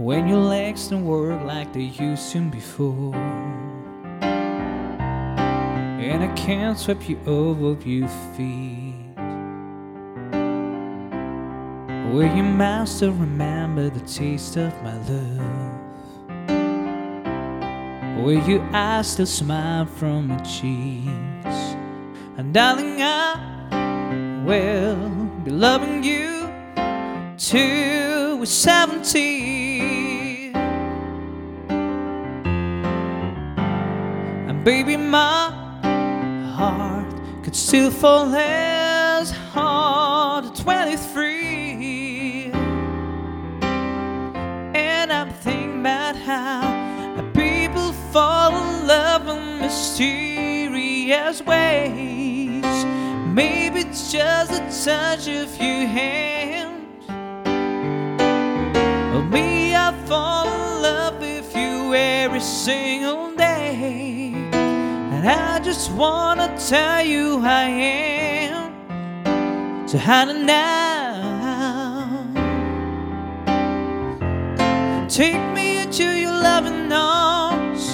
when your legs don't work like they used to before. And I can't sweep you over your feet. Will your mouth still remember the taste of my love? Will your eyes still smile from my cheeks? And darling, I will be loving you till we're 70. And baby, my heart could still fall as hard at 23. And I'm thinking about how people fall in love in mysterious ways. Maybe it's just a touch of your hand. Or me, I fall in love with you every single day. And I just wanna tell you I am. So honey now, take me into your loving arms.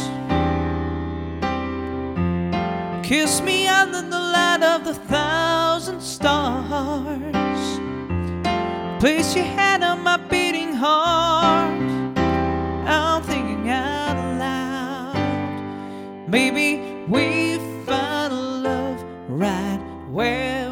Kiss me under the light of the thousand stars. Place your hand on my Maybe we find love right where